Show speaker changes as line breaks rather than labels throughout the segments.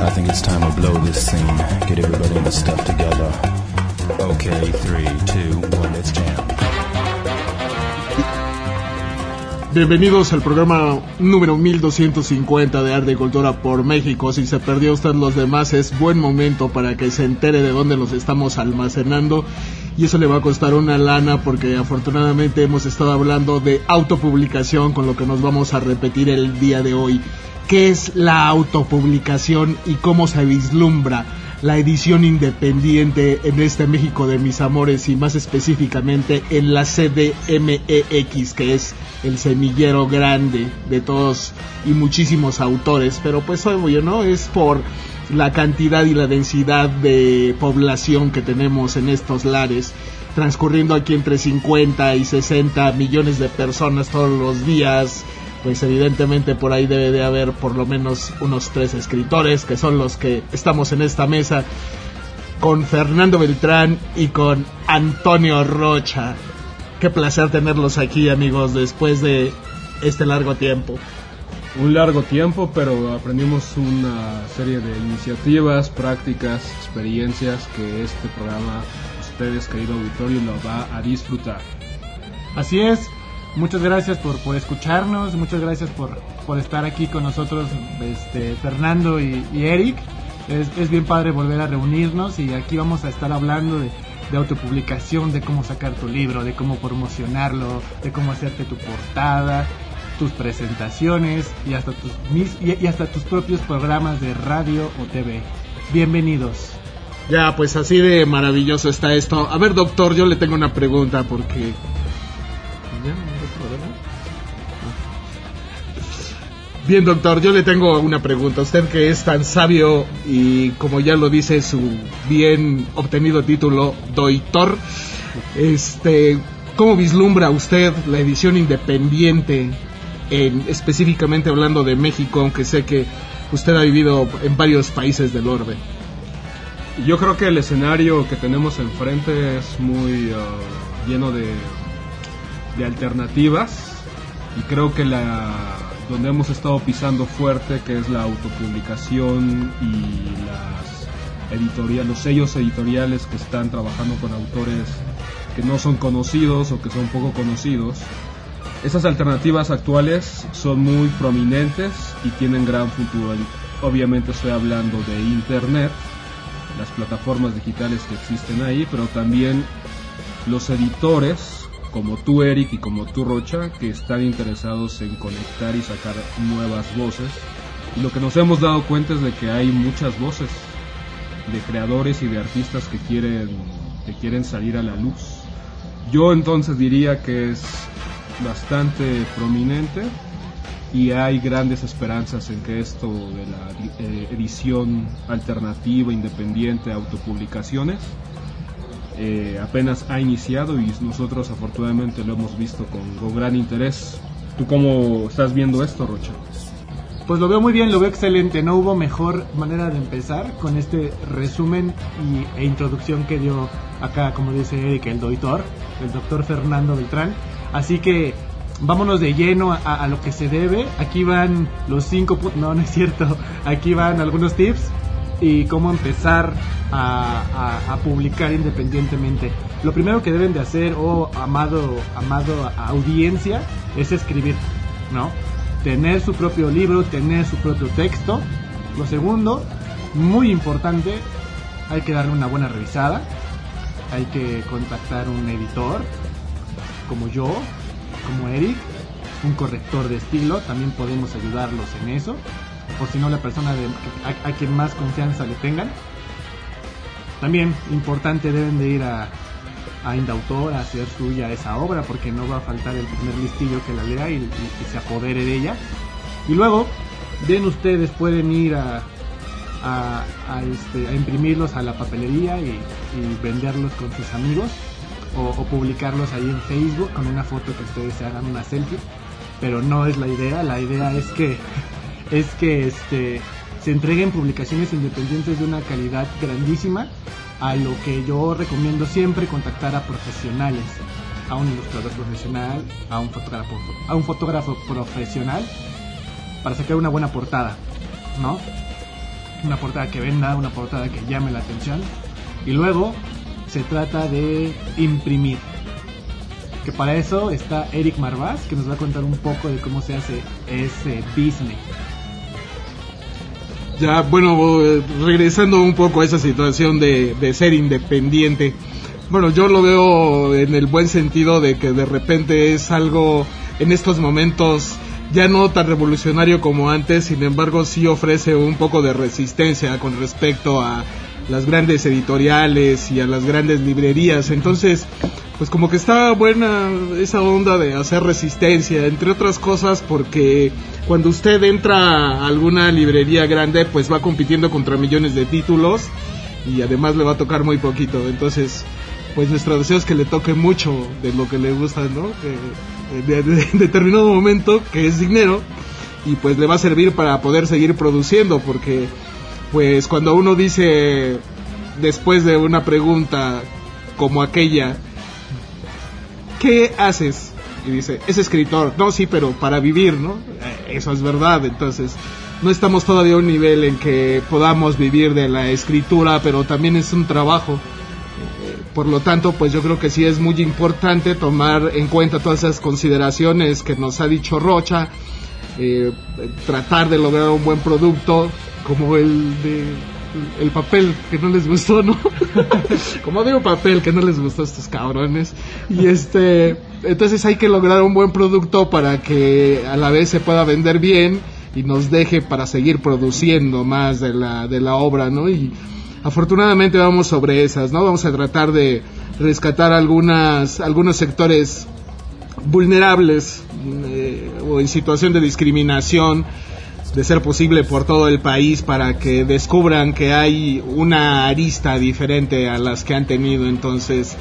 I think it's time to blow this scene. Get everybody in the stuff together. Okay, three, two, one, let's jam.
Bienvenidos al programa número 1250 de Arte y Cultura por México. Si se perdió usted los demás, es buen momento para que se entere de dónde los estamos almacenando. Y eso le va a costar una lana porque afortunadamente hemos estado hablando de autopublicación con lo que nos vamos a repetir el día de hoy. ¿Qué es la autopublicación y cómo se vislumbra la edición independiente en este México de mis amores y más específicamente en la CDMEX, que es el semillero grande de todos y muchísimos autores, pero pues obvio, ¿no? Es por la cantidad y la densidad de población que tenemos en estos lares, transcurriendo aquí entre 50 y 60 millones de personas todos los días, pues evidentemente por ahí debe de haber por lo menos unos tres escritores que son los que estamos en esta mesa con Fernando Beltrán y con Antonio Rocha. Qué placer tenerlos aquí amigos después de este largo tiempo.
Un largo tiempo, pero aprendimos una serie de iniciativas, prácticas, experiencias que este programa, ustedes querido auditorio, lo va a disfrutar.
Así es, muchas gracias por, por escucharnos, muchas gracias por, por estar aquí con nosotros, este, Fernando y, y Eric. Es, es, bien padre volver a reunirnos y aquí vamos a estar hablando de, de, autopublicación, de cómo sacar tu libro, de cómo promocionarlo, de cómo hacerte tu portada, tus presentaciones y hasta tus, mis, y, hasta tus propios programas de radio o TV. Bienvenidos.
Ya, pues así de maravilloso está esto. A ver, doctor, yo le tengo una pregunta porque Bien, doctor, yo le tengo una pregunta. Usted que es tan sabio y como ya lo dice su bien obtenido título, doitor, este, ¿cómo vislumbra usted la edición independiente, en, específicamente hablando de México, aunque sé que usted ha vivido en varios países del orbe?
Yo creo que el escenario que tenemos enfrente es muy uh, lleno de, de alternativas y creo que la donde hemos estado pisando fuerte, que es la autopublicación y las editoriales, los sellos editoriales que están trabajando con autores que no son conocidos o que son poco conocidos. Esas alternativas actuales son muy prominentes y tienen gran futuro. Obviamente estoy hablando de Internet, las plataformas digitales que existen ahí, pero también los editores como tú Eric y como tú Rocha, que están interesados en conectar y sacar nuevas voces. Y lo que nos hemos dado cuenta es de que hay muchas voces de creadores y de artistas que quieren, que quieren salir a la luz. Yo entonces diría que es bastante prominente y hay grandes esperanzas en que esto de la eh, edición alternativa, independiente, autopublicaciones, eh, apenas ha iniciado y nosotros afortunadamente lo hemos visto con, con, gran interés. ¿Tú cómo estás viendo esto, Rocha?
Pues lo veo muy bien, lo veo excelente. No hubo mejor manera de empezar con este resumen y, e introducción que dio acá, como dice Eric, el doctor, el doctor Fernando Beltrán. Así que vámonos de lleno a, lo que se debe. Aquí van los cinco, no, no es cierto. Aquí van algunos tips y cómo empezar a, a, a, publicar independientemente. Lo primero que deben de hacer, oh amado, amado audiencia, es escribir, ¿no? Tener su propio libro, tener su propio texto. Lo segundo, muy importante, hay que darle una buena revisada. Hay que contactar un editor, como yo, como Eric, un corrector de estilo, también podemos ayudarlos en eso o si no la persona de, a, quien más confianza le tengan. También importante deben de ir a, a Indautor a hacer suya esa obra porque no va a faltar el primer listillo que la lea y, y, se apodere de ella. Y luego, bien ustedes pueden ir a, a, este, imprimirlos a la papelería y venderlos con sus amigos o, publicarlos ahí en Facebook con una foto que ustedes se hagan una selfie. Pero no es la idea, la idea es que es que este, se entreguen publicaciones independientes de una calidad grandísima, a lo que yo recomiendo siempre contactar a profesionales, a un ilustrador profesional, a un fotógrafo, a un fotógrafo profesional, para sacar una buena portada, ¿no? una portada que venda, una portada que llame la atención. Y luego se trata de imprimir. Que para eso está Eric Marvaz, que nos va a contar un poco de cómo se hace ese business.
Ya, bueno, regresando un poco a esa situación de, de ser independiente. Bueno, yo lo veo en el buen sentido de que de repente es algo en estos momentos ya no tan revolucionario como antes, sin embargo sí ofrece un poco de resistencia con respecto a las grandes editoriales y a las grandes librerías. Entonces, pues como que está buena esa onda de hacer resistencia, entre otras cosas porque cuando usted entra a alguna librería grande, pues va compitiendo contra millones de títulos y además le va a tocar muy poquito. Entonces, pues nuestro deseo es que le toque mucho de lo que le gusta, ¿no? Que, de determinado momento, que es dinero, y pues le va a servir para poder seguir produciendo, porque pues cuando uno dice después de una pregunta como aquella, ¿qué haces? Y dice, es escritor. No, sí, pero para vivir, ¿no? Eso es verdad. Entonces, no estamos todavía a un nivel en que podamos vivir de la escritura, pero también es un trabajo. Eh, Por lo tanto, pues yo creo que sí es muy importante tomar en cuenta todas esas consideraciones que nos ha dicho Rocha, eh, tratar de lograr un buen producto como el de el papel que no les gustó, ¿no? como digo papel que no les gustó a estos cabrones y este entonces hay que lograr un buen producto para que a la vez se pueda vender bien y nos deje para seguir produciendo más de la de la obra, ¿no? Y afortunadamente vamos sobre esas, ¿no? Vamos a tratar de rescatar algunas algunos sectores vulnerables eh, o en situación de discriminación de ser posible por todo el país para que descubran que hay una arista diferente a las que han tenido. Entonces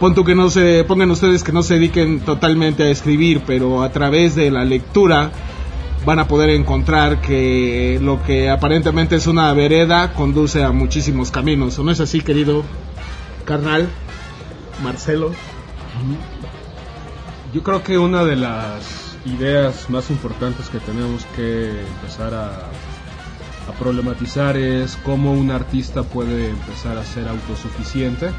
punto que no se pongan ustedes que no se dediquen totalmente a escribir pero a través de la lectura van a poder encontrar que lo que aparentemente es una vereda conduce a muchísimos caminos. ¿o no es así querido carnal Marcelo.
Yo creo que una de las ideas más importantes que tenemos que empezar a, a problematizar es cómo un artista puede empezar a ser autosuficiente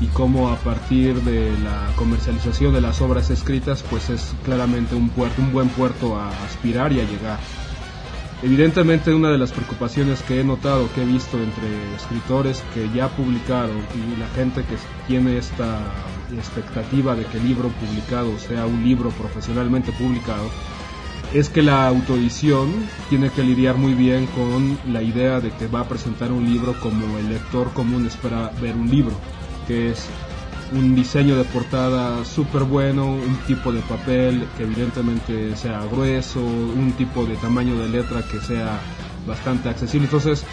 y cómo a partir de la comercialización de las obras escritas pues es claramente un puerto, un buen puerto a aspirar y a llegar. Evidentemente una de las preocupaciones que he notado, que he visto entre escritores que ya publicaron y la gente que tiene esta expectativa de que el libro publicado sea un libro profesionalmente publicado, es que la autoedición tiene que lidiar muy bien con la idea de que va a presentar un libro como el lector común espera ver un libro, que es un diseño de portada súper bueno, un tipo de papel que evidentemente sea grueso, un tipo de tamaño de letra que sea bastante accesible. Entonces,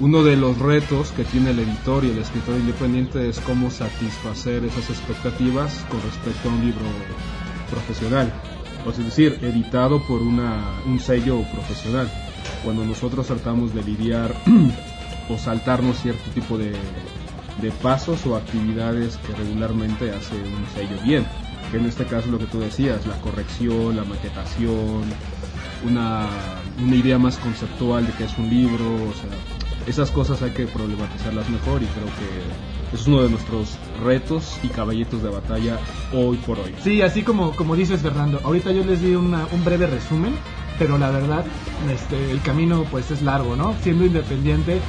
uno de los retos que tiene el editor y el escritor independiente es cómo satisfacer esas expectativas con respecto a un libro profesional, o es decir, editado por una, un sello profesional. Cuando nosotros tratamos de lidiar o saltarnos cierto tipo de, de pasos o actividades que regularmente hace un sello bien, que en este caso lo que tú decías, la corrección, la maquetación, una, una idea más conceptual de que es un libro, o sea, esas cosas hay que problematizarlas mejor y creo que es uno de nuestros retos y caballitos de batalla hoy por hoy.
Sí, así como, como dices Fernando, ahorita yo les di un breve resumen, pero la verdad, este, el camino pues es largo, ¿no? Siendo independiente,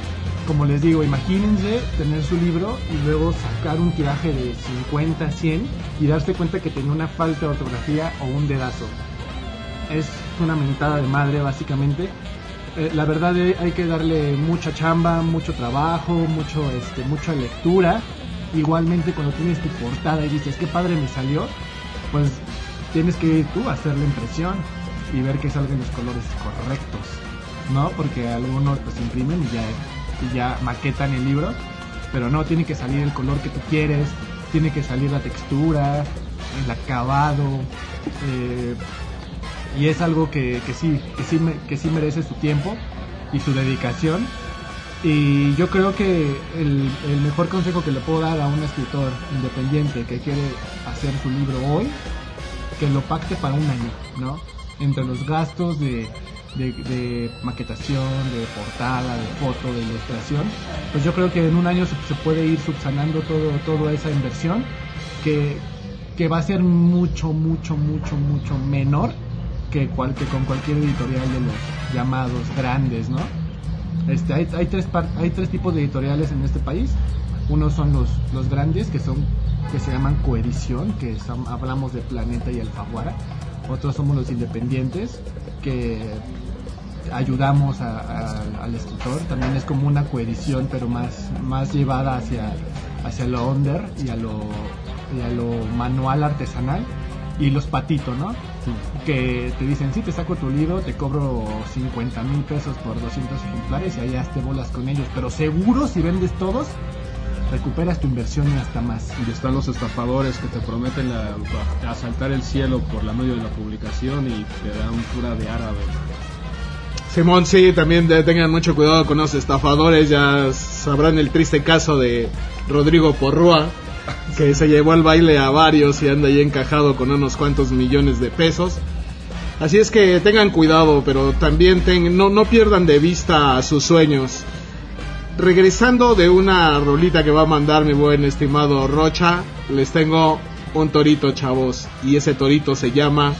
como les digo, imagínense tener su libro y luego sacar un tiraje de 50, 100 y darse cuenta que tenía una falta de ortografía o un dedazo. Es una mentada de madre básicamente. Eh, la verdad eh, hay que darle mucha chamba, mucho trabajo, mucho, este, mucha lectura. Igualmente cuando tienes tu portada y dices qué padre me salió, pues tienes que tú a hacer la impresión y ver que salgan los colores correctos, ¿no? Porque algunos pues imprimen y ya, y ya maquetan el libro, pero no, tiene que salir el color que tú quieres, tiene que salir la textura, el acabado, eh, y es algo que, que sí, que sí, que sí merece su tiempo y su dedicación. Y yo creo que el, el mejor consejo que le puedo dar a un escritor independiente que quiere hacer su libro hoy, que lo pacte para un año, ¿no? Entre los gastos de, de, maquetación, de portada, de foto, de ilustración, pues yo creo que en un año se, se puede ir subsanando todo, toda esa inversión que, que va a ser mucho, mucho, mucho, mucho menor que, cual, que con cualquier editorial de los llamados grandes, ¿no? Este, hay, hay, tres par- hay tres tipos de editoriales en este país. Unos son los, los grandes, que son que se llaman coedición, que son- hablamos de Planeta y Alfaguara. Otros somos los independientes, que ayudamos a- a- al escritor. También es como una coedición, pero más, más llevada hacia, hacia lo under y a lo, y a lo manual artesanal. Y los patitos, ¿no? Que te dicen, sí, te saco tu libro, te cobro 50 mil pesos por 200 ejemplares y allá te bolas con ellos. Pero seguro, si vendes todos, recuperas tu inversión y hasta más.
Y están los estafadores que te prometen la- asaltar el cielo por la medio de la publicación y te dan pura de árabe.
Simón, sí, también tengan mucho cuidado con los estafadores. Ya sabrán el triste caso de Rodrigo Porrúa, que se llevó al baile a varios y anda ahí encajado con unos cuantos millones de pesos. Así es que tengan cuidado, pero también ten- no, no pierdan de vista sus sueños. Regresando de una rolita que va a mandar mi buen estimado Rocha, les tengo un torito, chavos. Y ese torito se llama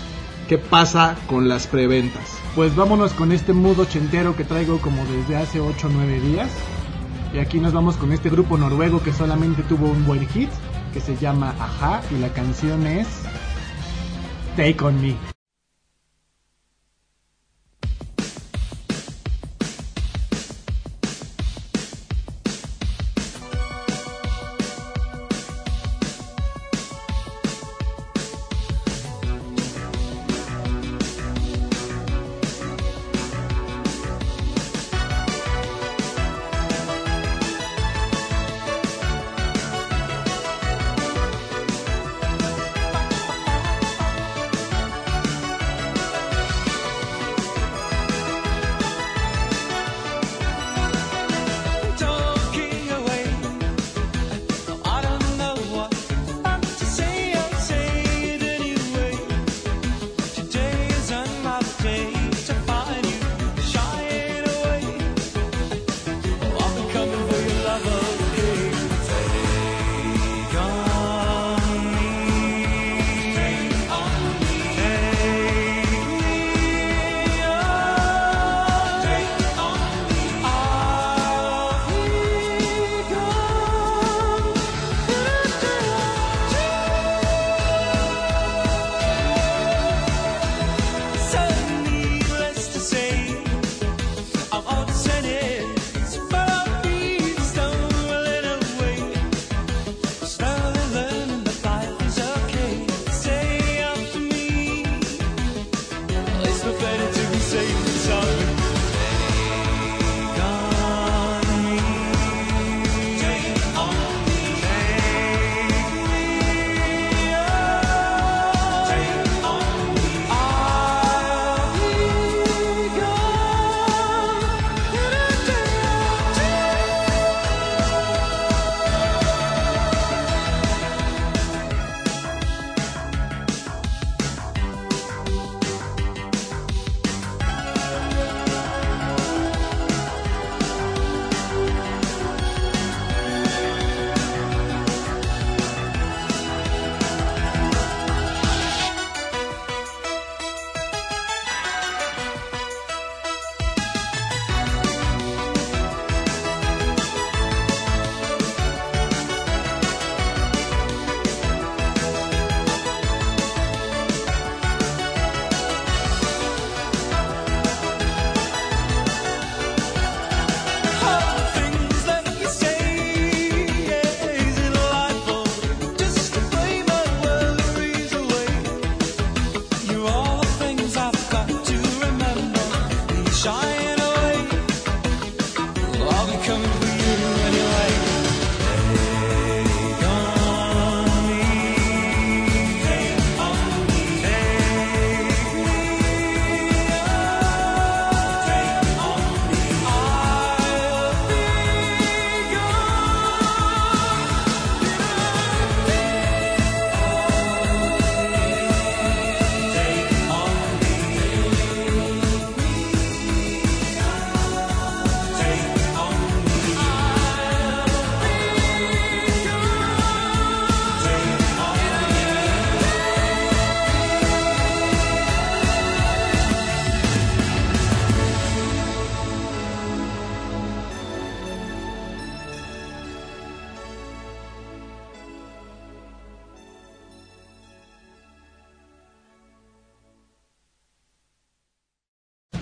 ¿Qué pasa con las preventas?
Pues vámonos con este mood ochentero que traigo como desde hace 8 o 9 días. Y aquí nos vamos con este grupo noruego que solamente tuvo un buen hit, que se llama Aja, y la canción es Take On Me.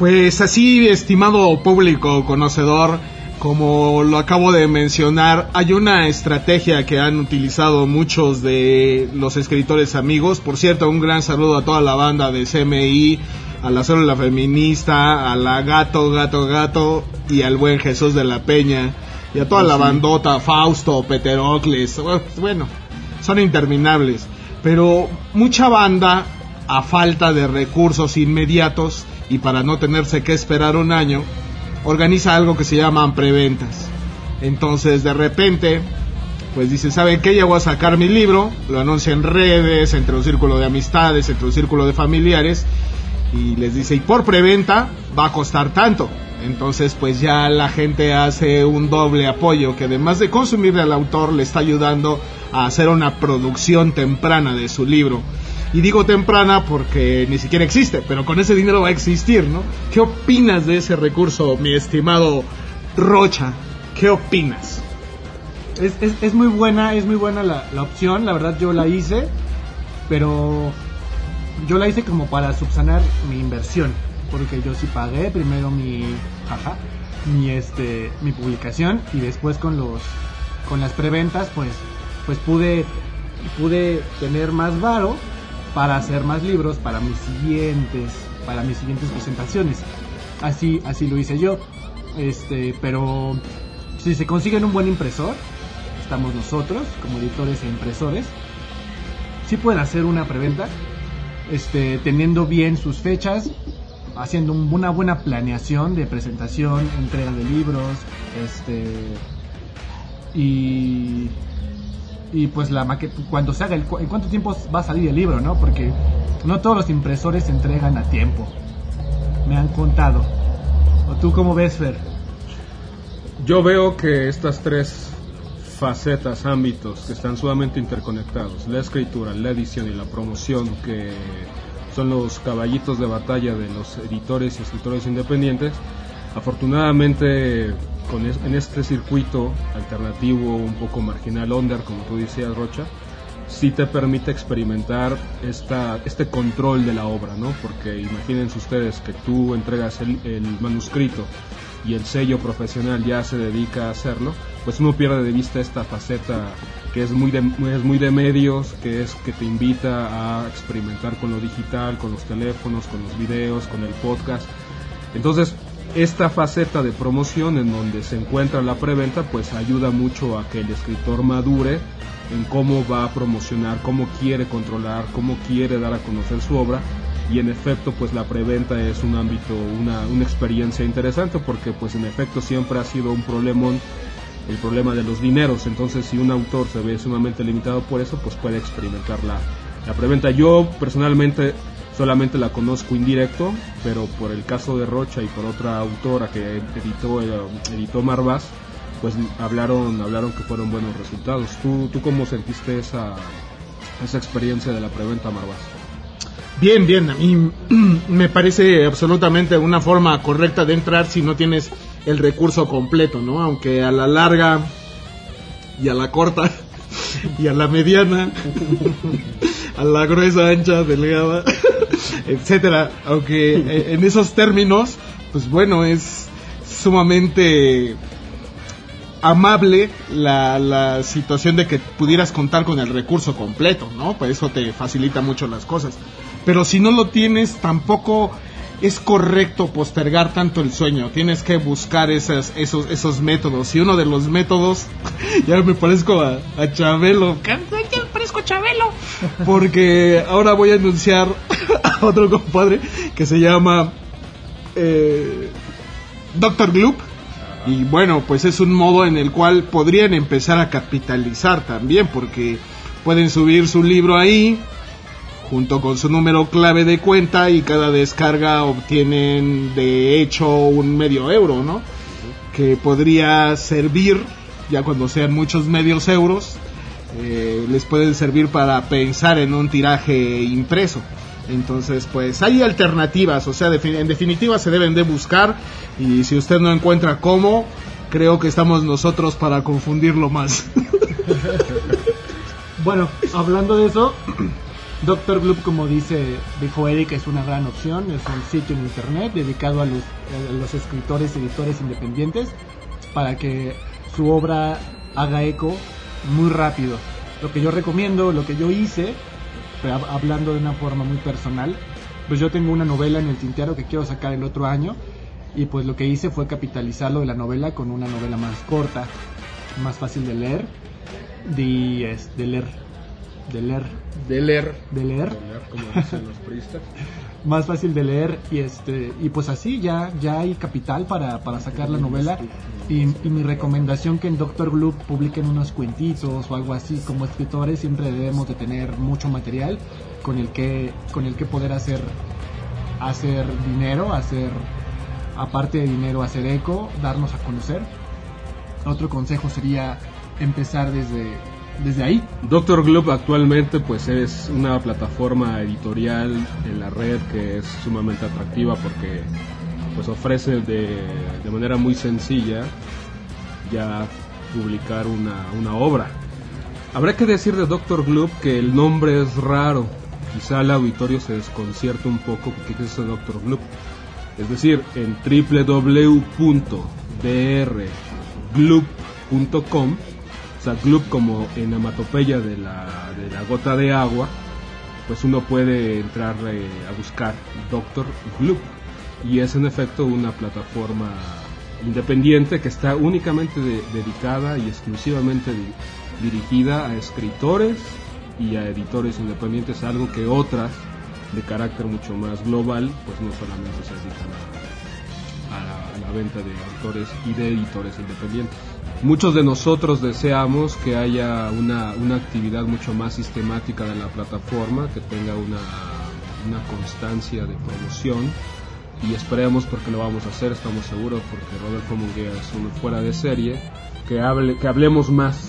Pues así, estimado público conocedor, como lo acabo de mencionar, hay una estrategia que han utilizado muchos de los escritores amigos. Por cierto, un gran saludo a toda la banda de CMI, a la célula feminista, a la gato, gato, gato y al buen Jesús de la Peña y a toda la bandota, Fausto, Peterocles. Bueno, son interminables. Pero mucha banda, a falta de recursos inmediatos y para no tenerse que esperar un año, organiza algo que se llaman preventas. Entonces, de repente, pues dice, ¿saben qué? Ya voy a sacar mi libro, lo anuncia en redes, entre un círculo de amistades, entre un círculo de familiares, y les dice, y por preventa va a costar tanto. Entonces, pues ya la gente hace un doble apoyo que además de consumirle al autor, le está ayudando a hacer una producción temprana de su libro. Y digo temprana porque ni siquiera existe, pero con ese dinero va a existir, ¿no? ¿Qué opinas de ese recurso, mi estimado Rocha? ¿Qué opinas?
Es, es, es muy buena, es muy buena la, la opción, la verdad yo la hice, pero yo la hice como para subsanar mi inversión, porque yo sí pagué primero mi, jaja, mi este, mi publicación y después con los, con las preventas, pues, pues pude, pude tener más varo para hacer más libros para mis siguientes, para mis siguientes presentaciones. Así, así lo hice yo. Este, pero si se consiguen un buen impresor, estamos nosotros como editores e impresores, sí pueden hacer una preventa, este, teniendo bien sus fechas, haciendo un- una buena planeación de presentación, entrega de libros, este, y y pues la maqueta cuando se haga el, en cuánto tiempo va a salir el libro no porque no todos los impresores se entregan a tiempo. Me han contado. O tú cómo ves Fer
Yo veo que estas tres facetas, ámbitos que están sumamente interconectados, la escritura, la edición y la promoción, que son los caballitos de batalla de los editores y escritores independientes, afortunadamente con es- en este circuito alternativo, un poco marginal, under, como tú decías, Rocha, sí te permite experimentar esta, este control de la obra, ¿no? Porque imagínense ustedes que tú entregas el, el manuscrito y el sello profesional ya se dedica a hacerlo, pues uno pierde de vista esta faceta que es muy de, es muy de medios, que es que te invita a experimentar con lo digital, con los teléfonos, con los videos, con el podcast. Entonces, esta faceta de promoción en donde se encuentra la preventa, pues ayuda mucho a que el escritor madure en cómo va a promocionar, cómo quiere controlar, cómo quiere dar a conocer su obra. Y en efecto, pues la preventa es un ámbito, una, una experiencia interesante porque pues en efecto siempre ha sido un problemón el problema de los dineros. Entonces, si un autor se ve sumamente limitado por eso, pues puede experimentar la, la preventa. Yo personalmente solamente la conozco indirecto, pero por el caso de Rocha y por otra autora que editó, eh, editó Marvás, pues hablaron, hablaron que fueron buenos resultados. ¿Tú, tú cómo sentiste esa, esa experiencia de la preventa Marvás?
Bien, bien, a mí me parece absolutamente una forma correcta de entrar si no tienes el recurso completo, ¿no? Aunque a la larga y a la corta y a la mediana, a la gruesa, ancha, delgada, etcétera, aunque eh, en esos términos, pues bueno, es sumamente amable la, la situación de que pudieras contar con el recurso completo, ¿no? Pues eso te facilita mucho las cosas. Pero si no lo tienes, tampoco es correcto postergar tanto el sueño. Tienes que buscar esas, esos, esos métodos. Y uno de los métodos, ya me parezco a, a Chabelo. Chabelo. Porque ahora voy a anunciar a otro compadre que se llama eh, Doctor Gloop. Y bueno, pues es un modo en el cual podrían empezar a capitalizar también, porque pueden subir su libro ahí, junto con su número clave de cuenta, y cada descarga obtienen de hecho un medio euro, ¿no? Que podría servir, ya cuando sean muchos medios euros, eh, les pueden servir para pensar en un tiraje impreso. Entonces, pues hay alternativas, o sea, en definitiva se deben de buscar y si usted no encuentra cómo, creo que estamos nosotros para confundirlo más.
Bueno, hablando de eso, Doctor Gloop, como dice, dijo Eric, es una gran opción. Es un sitio en internet dedicado a los, a los escritores, editores independientes para que su obra haga eco muy rápido. Lo que yo recomiendo, lo que yo hice, hablando de una forma muy personal, pues yo tengo una novela en el tintero que quiero sacar el otro año y pues lo que hice fue capitalizarlo de la novela con una novela más corta, más fácil de leer, de, es- de leer, de leer,
De leer.
de leer,
Como dicen los priistas.
Más fácil de leer y este y pues así ya ya hay capital para, para sacar la novela. Y, mi recomendación que en Doctor Gloop publiquen unos cuentitos o algo así como escritores siempre debemos de tener mucho material con el que con el que poder hacer hacer dinero hacer aparte de dinero hacer eco darnos a conocer. Otro consejo sería empezar desde desde ahí
Doctor Gloop actualmente pues es una plataforma editorial en la red que es sumamente atractiva porque pues ofrece de, de manera muy sencilla ya publicar una, una obra. Habrá que decir de Doctor Gloop que el nombre es raro. Quizá el auditorio se desconcierta un poco porque ¿qué es Doctor Gloop? Es decir, en www.drgloop.com Gloop como enematopeya de la, de la gota de agua, pues uno puede entrar eh, a buscar Doctor Gloop. Y es en efecto una plataforma independiente que está únicamente de- dedicada y exclusivamente di- dirigida a escritores y a editores independientes, algo que otras de carácter mucho más global, pues no solamente se dedican a la venta de autores y de editores independientes. Muchos de nosotros deseamos que haya una, una actividad mucho más sistemática de la plataforma, que tenga una, una constancia de promoción y esperemos porque lo vamos a hacer, estamos seguros porque Rodolfo Munguía es uno fuera de serie, que, hable, que hablemos más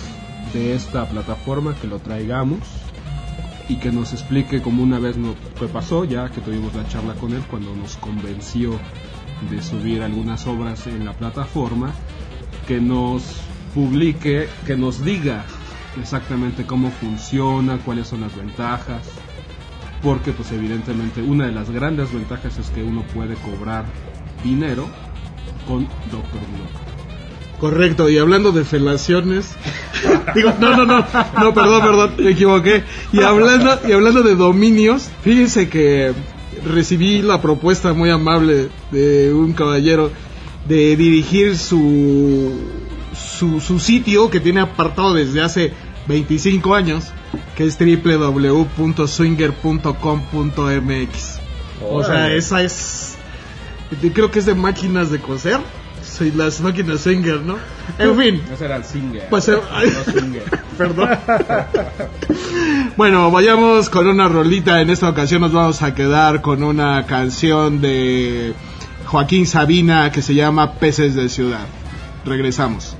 de esta plataforma, que lo traigamos y que nos explique como una vez nos que pasó, ya que tuvimos la charla con él cuando nos convenció de subir algunas obras en la plataforma, que nos publique, que nos diga exactamente cómo funciona, cuáles son las ventajas, porque pues evidentemente una de las grandes ventajas es que uno puede cobrar dinero con Doctor Gloop.
Correcto, y hablando de felaciones. digo, no, no, no, no, perdón, perdón, me equivoqué. Y hablando, y hablando de dominios, fíjense que recibí la propuesta muy amable de un caballero de dirigir su, su, su sitio que tiene apartado desde hace 25 años, que es www.swinger.com.mx. O sea, esa es. Creo que es de máquinas de coser. Soy las máquinas Swinger, ¿no? En fin.
Ese era el Singer.
Pues, eh,
no Singer.
Perdón. bueno, vayamos con una rolita. En esta ocasión nos vamos a quedar con una canción de Joaquín Sabina que se llama Peces de Ciudad. Regresamos.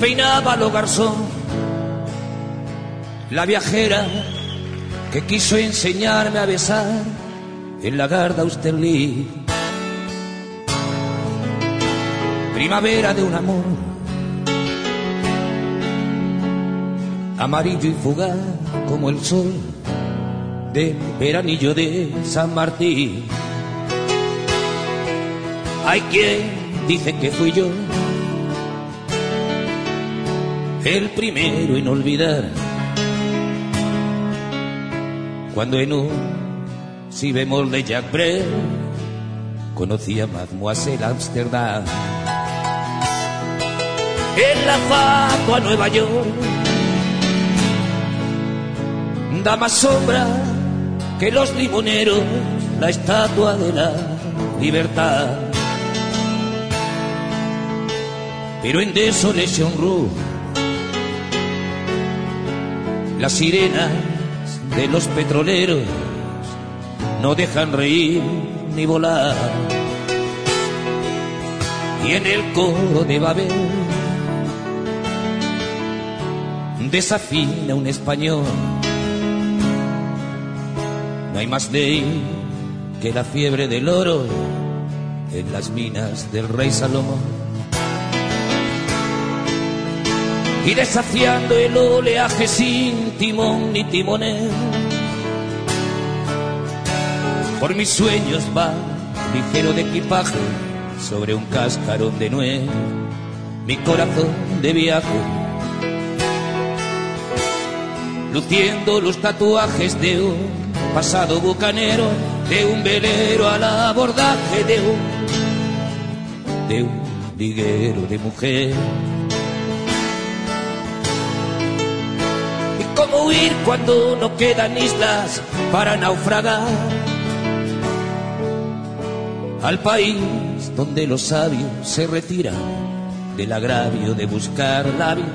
Peinaba lo garzón, la viajera que quiso enseñarme a besar en la garda Austerlitz. Primavera de un amor, amarillo y fugaz como el sol del veranillo de San Martín. Hay quien dice que fui yo el primero en olvidar. Cuando en un si bemol de Jack Brel conocí a Mademoiselle Amsterdam. En la fato a Nueva York da más sombra que los limoneros la estatua de la libertad. Pero en Desolation Room las sirenas de los petroleros no dejan reír ni volar. Y en el coro de Babel desafina un español. No hay más ley que la fiebre del oro en las minas del rey Salomón. Y desafiando el oleaje sin timón ni timonel por mis sueños va ligero de equipaje sobre un cascarón de nuez, mi corazón de viaje. Luciendo los tatuajes de un pasado bucanero, de un velero al abordaje de un, de un liguero de mujer. Cómo huir cuando no quedan islas para naufragar al país donde los sabios se retiran del agravio de buscar labios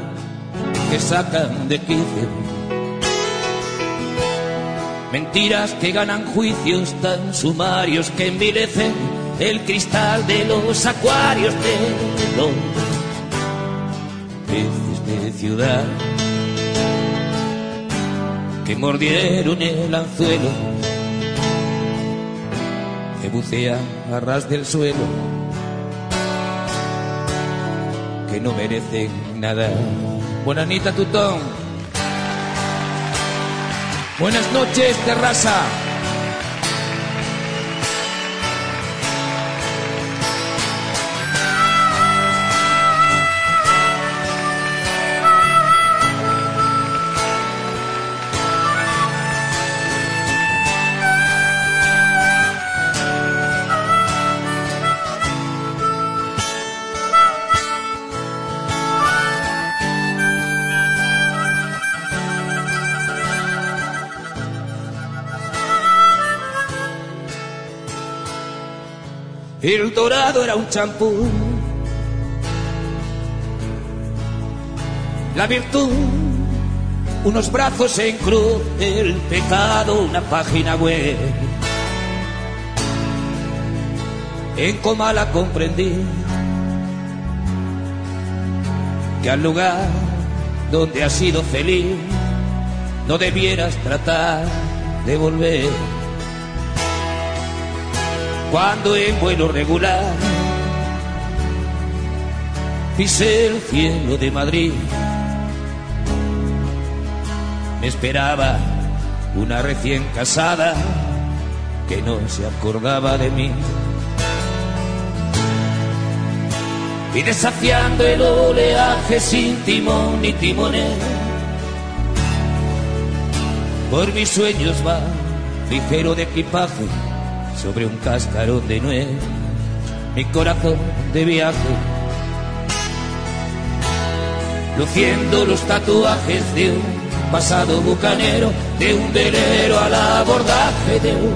que sacan de quicio. Mentiras que ganan juicios tan sumarios que envilecen el cristal de los acuarios de los peces de ciudad que mordieron el anzuelo que bucea a ras del suelo, que no merecen nada. Buenanita Tutón. Buenas noches, terraza. El dorado era un champú. La virtud, unos brazos en cruz, el pecado, una página web. En coma la comprendí, que al lugar donde has sido feliz no debieras tratar de volver cuando en vuelo regular pisé el cielo de Madrid. Me esperaba una recién casada que no se acordaba de mí. Y desafiando el oleaje sin timón ni timonel, por mis sueños va ligero de equipaje sobre un cascarón de nuez, mi corazón de viaje, luciendo los tatuajes de un pasado bucanero, de un velero al abordaje de un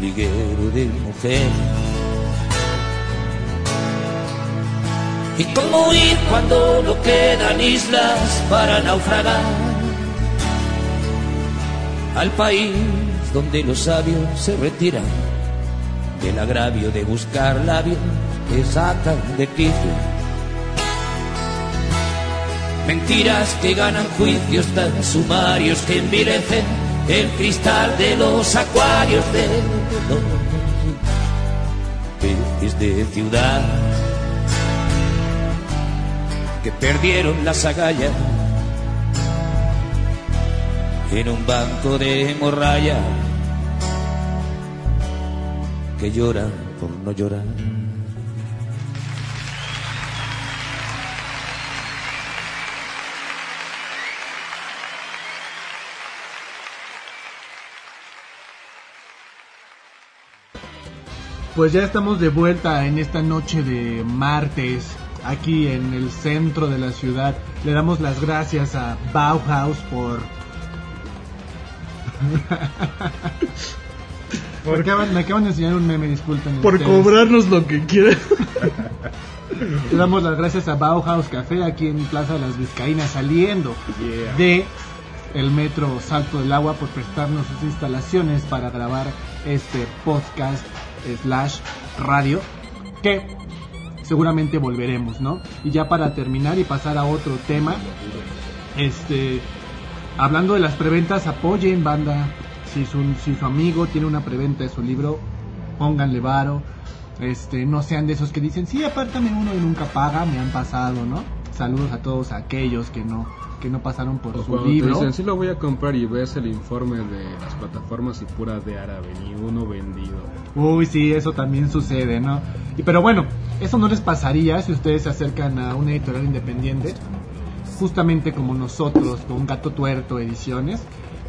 liguero de mujer. ¿Y cómo huir cuando no quedan islas para naufragar? Al país donde los sabios se retiran. Del agravio de buscar labios que sacan de quicio. Mentiras que ganan juicios tan sumarios que envilecen el cristal de los acuarios de peces de ciudad que perdieron las agallas en un banco de morralla que llora por no llorar.
Pues ya estamos de vuelta en esta noche de martes, aquí en el centro de la ciudad. Le damos las gracias a Bauhaus por... Me acaban, me acaban de enseñar un meme, disculpen.
Por
ustedes.
cobrarnos lo que quieran.
Le damos las gracias a Bauhaus Café aquí en Plaza de las Vizcaínas saliendo de el metro Salto del Agua por prestarnos sus instalaciones para grabar este podcast slash radio que seguramente volveremos, ¿no? Y ya para terminar y pasar a otro tema, este hablando de las preventas, apoyen banda. Si su, si su amigo tiene una preventa de su libro, pónganle varo. Este, no sean de esos que dicen, sí, apártame uno y nunca paga, me han pasado, ¿no? Saludos a todos aquellos que no, que no pasaron por
O
su
cuando te
libro.
dicen, sí lo voy a comprar y ves el informe de las plataformas y pura de árabe, ni uno vendido.
Uy, sí, eso también sucede, ¿no? Y pero bueno, eso no les pasaría si ustedes se acercan a una editorial independiente, justamente como nosotros, con Gato Tuerto Ediciones,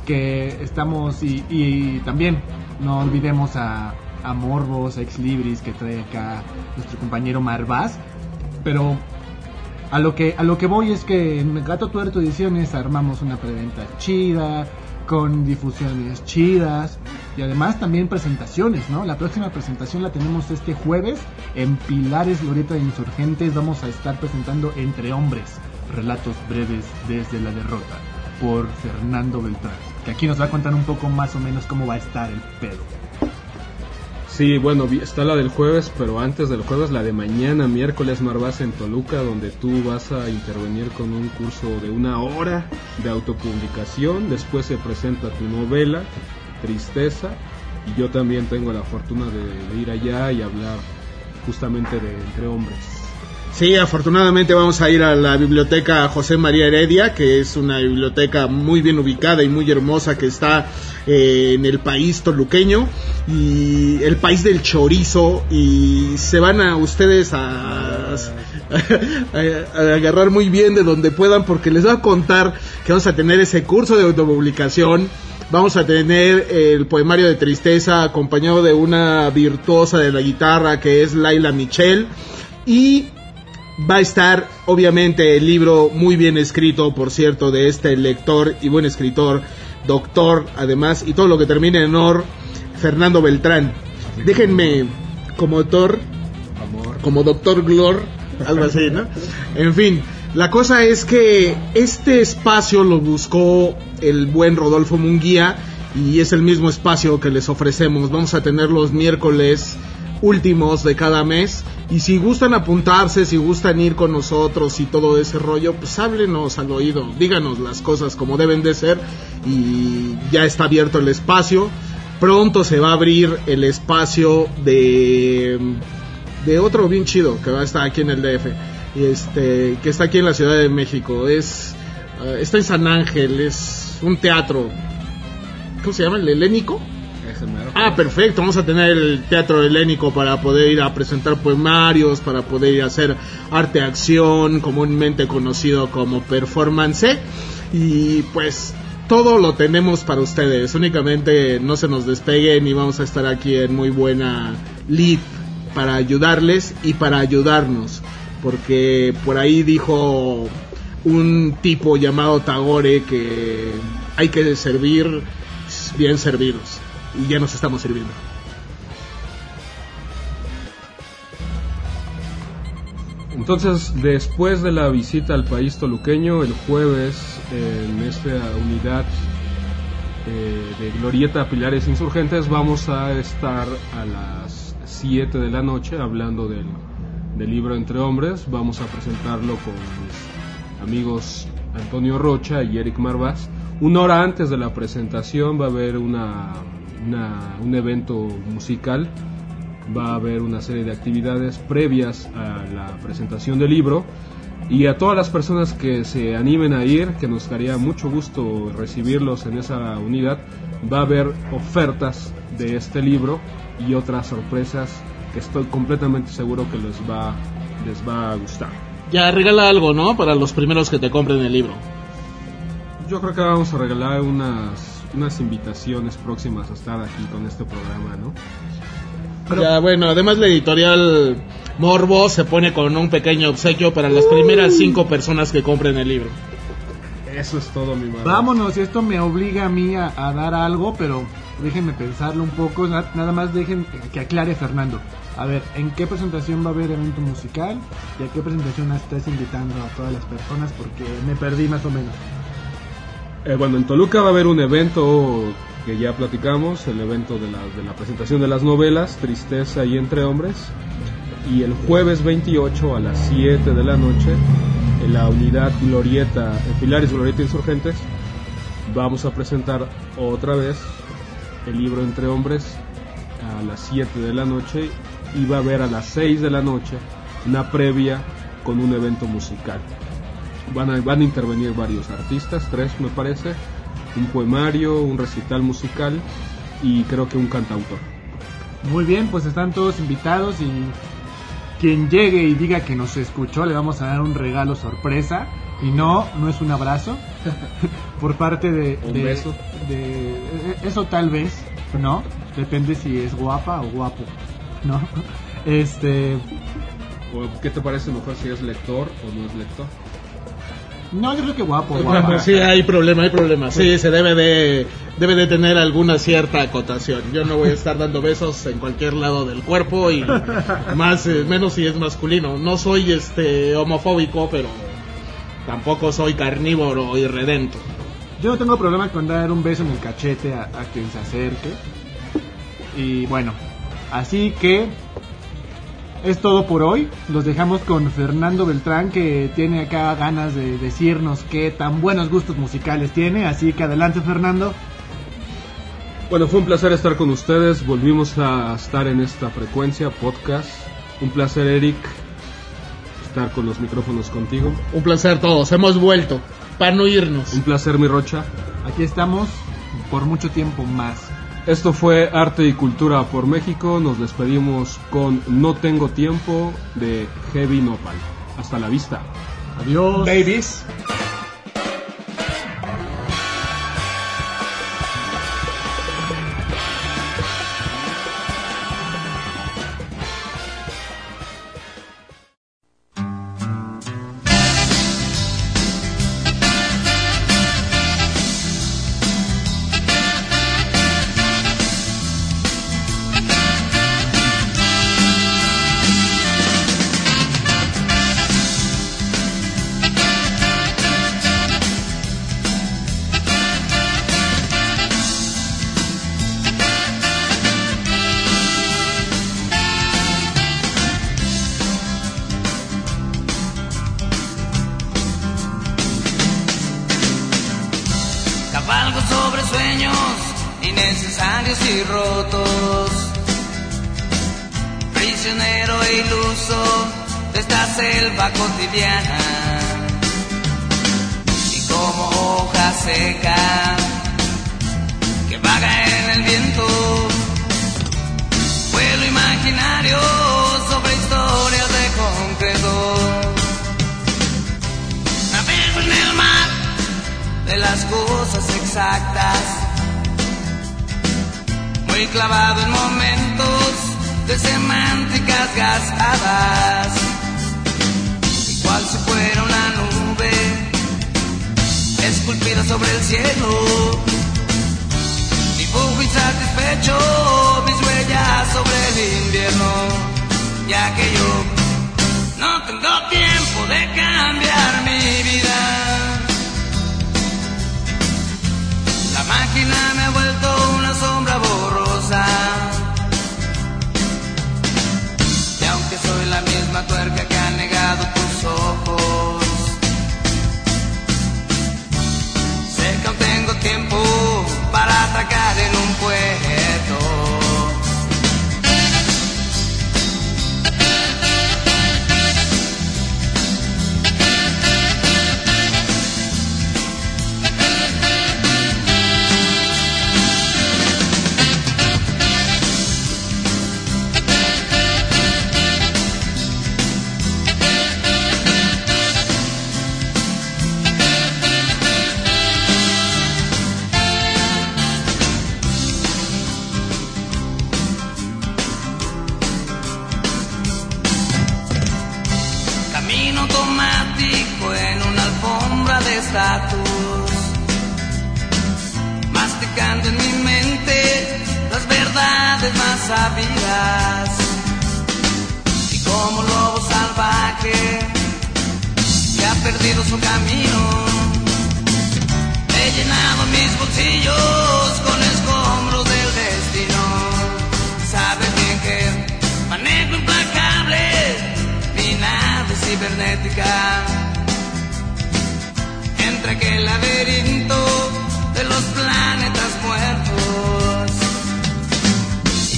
que estamos y, también no olvidemos a, Morbos, a Ex Libris que trae acá nuestro compañero Marvaz, pero a lo que a lo que voy es que en Gato Tuerto Ediciones armamos una preventa chida con difusiones chidas y además también presentaciones, ¿no? La próxima presentación la tenemos este jueves en Pilares Glorieta de Insurgentes. Vamos a estar presentando Entre Hombres, relatos breves desde la derrota por Fernando Beltrán, que aquí nos va a contar un poco más o menos cómo va a estar el pedo.
Sí, bueno, está la del jueves, pero antes del jueves, la de mañana, miércoles, Marvaz en Toluca, donde tú vas a intervenir con un curso de una hora de autopublicación. Después se presenta tu novela, Tristeza, y yo también tengo la fortuna de ir allá y hablar justamente de Entre Hombres.
Sí, afortunadamente vamos a ir a la biblioteca José María Heredia, que es una biblioteca muy bien ubicada y muy hermosa que está eh, en el país toluqueño y el país del chorizo y se van a ustedes a, agarrar muy bien de donde puedan porque les voy a contar que vamos a tener ese curso de autopublicación. Vamos a tener el poemario de tristeza acompañado de una virtuosa de la guitarra que es Laila Michel. Y va a estar obviamente el libro muy bien escrito, por cierto, de este lector y buen escritor, doctor además, y todo lo que termine en or, Fernando Beltrán. Déjenme como autor, como doctor Glor, algo así, ¿no? En fin, la cosa es que este espacio lo buscó el buen Rodolfo Munguía y es el mismo espacio que les ofrecemos. Vamos a tener los miércoles últimos de cada mes y si gustan apuntarse, si gustan ir con nosotros y todo ese rollo, pues háblenos al oído, díganos las cosas como deben de ser y ya está abierto el espacio. Pronto se va a abrir el espacio de de otro bien chido que va a estar aquí en el DF, este, que está aquí en la Ciudad de México. Es, eh, está en San Ángel, es un teatro. ¿Cómo se llama? ¿El helénico? Ah, perfecto. Vamos a tener el teatro helénico para poder ir a presentar poemarios, para poder ir a hacer arte acción, comúnmente conocido como performance. Y pues todo lo tenemos para ustedes. Únicamente no se nos despeguen y vamos a estar aquí en muy buena lead para ayudarles y para ayudarnos. Porque por ahí dijo un tipo llamado Tagore que hay que servir bien servidos. Y ya nos estamos sirviendo.
Entonces, después de la visita al país toluqueño, el jueves, en esta unidad eh, de Glorieta Pilares Insurgentes, vamos a estar a las 7 de la noche hablando del, del libro Entre Hombres. Vamos a presentarlo con mis amigos Antonio Rocha y Eric Marvaz. Una hora antes de la presentación va a haber una, una- un evento musical va a haber una serie de actividades previas a la presentación del libro y a todas las personas que se animen a ir, que nos daría mucho gusto recibirlos en esa unidad, va a haber ofertas de este libro y otras sorpresas que estoy completamente seguro que les va, les va a gustar.
Ya regala algo, ¿no? Para los primeros que te compren el libro.
Yo creo que vamos a regalar unas, unas invitaciones próximas a estar aquí con este programa, ¿no?
Ya, bueno, además la editorial Morbo se pone con un pequeño obsequio para las primeras cinco personas que compren el libro.
Eso es todo, mi madre.
Vámonos, y esto me obliga a mí a, a dar algo, pero déjenme pensarlo un poco. na- Nada más dejen que aclare Fernando. A ver, ¿en qué presentación va a haber evento musical? ¿Y a qué presentación estás invitando a todas las personas? Porque me perdí más o menos.
Eh, bueno, en Toluca va a haber un evento que ya platicamos, el evento de la, de la presentación de las novelas, Tristeza y Entre Hombres. Y el jueves 28 a las 7 de la noche, en la unidad Glorieta, en Pilares Glorieta Insurgentes, vamos a presentar otra vez el libro Entre Hombres a las 7 de la noche y va a haber a las 6 de la noche una previa con un evento musical. Van a, van a intervenir varios artistas, tres me parece, un poemario, un recital musical y creo que un cantautor.
Muy bien, pues están todos invitados y quien llegue y diga que nos escuchó le vamos a dar un regalo sorpresa. Y no, no es un abrazo por parte de...
Un
de-
beso.
de- eso tal vez, ¿no? Depende si es guapa o guapo, ¿no? Este...
¿O ¿Qué te parece mejor si es lector o no es lector?
No, yo creo que guapo, guapa.
Sí, hay problema, hay problema. Sí, se debe de, debe de tener alguna cierta acotación. Yo no voy a estar dando besos en cualquier lado del cuerpo y más, eh, menos si es masculino. No soy este homofóbico, pero tampoco soy carnívoro y redento.
Yo no tengo problema con dar un beso en el cachete a, a quien se acerque. Y bueno, así que es todo por hoy. Los dejamos con Fernando Beltrán que tiene acá ganas de decirnos qué tan buenos gustos musicales tiene. Así que adelante Fernando.
Bueno, fue un placer estar con ustedes. Volvimos a estar en esta frecuencia, podcast. Un placer, Eric, estar con los micrófonos contigo.
Un placer todos, hemos vuelto, para no irnos.
Un placer, mi Rocha.
Aquí estamos por mucho tiempo más.
Esto fue Arte y Cultura por México. Nos despedimos con No Tengo Tiempo de Heavy Nopal. Hasta la vista.
Adiós.
Babies.
Prisionero e iluso de esta selva cotidiana. Y como hoja seca que vaga en el viento. Vuelo imaginario sobre historias de concreto. Navego en el mar de las cosas exactas. Muy clavado en momentos de semánticas gastadas. Igual si fuera una nube esculpida sobre el cielo. Dibujo insatisfecho mis huellas sobre el invierno. Ya que yo no tengo tiempo de cambiar mi vida. La máquina me ha vuelto una sombra Entre aquel laberinto de los planetas muertos,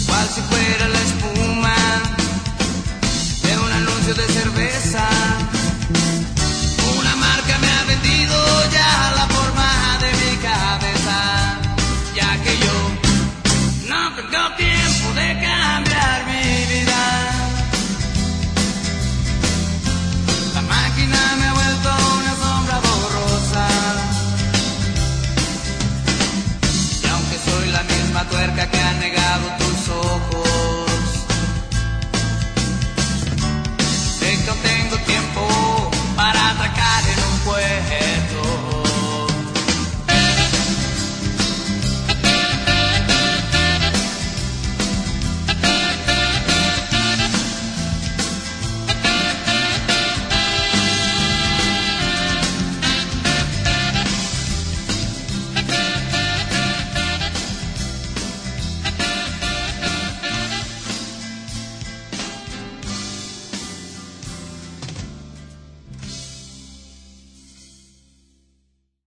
cual si fuera la espuma de un anuncio de cerveza.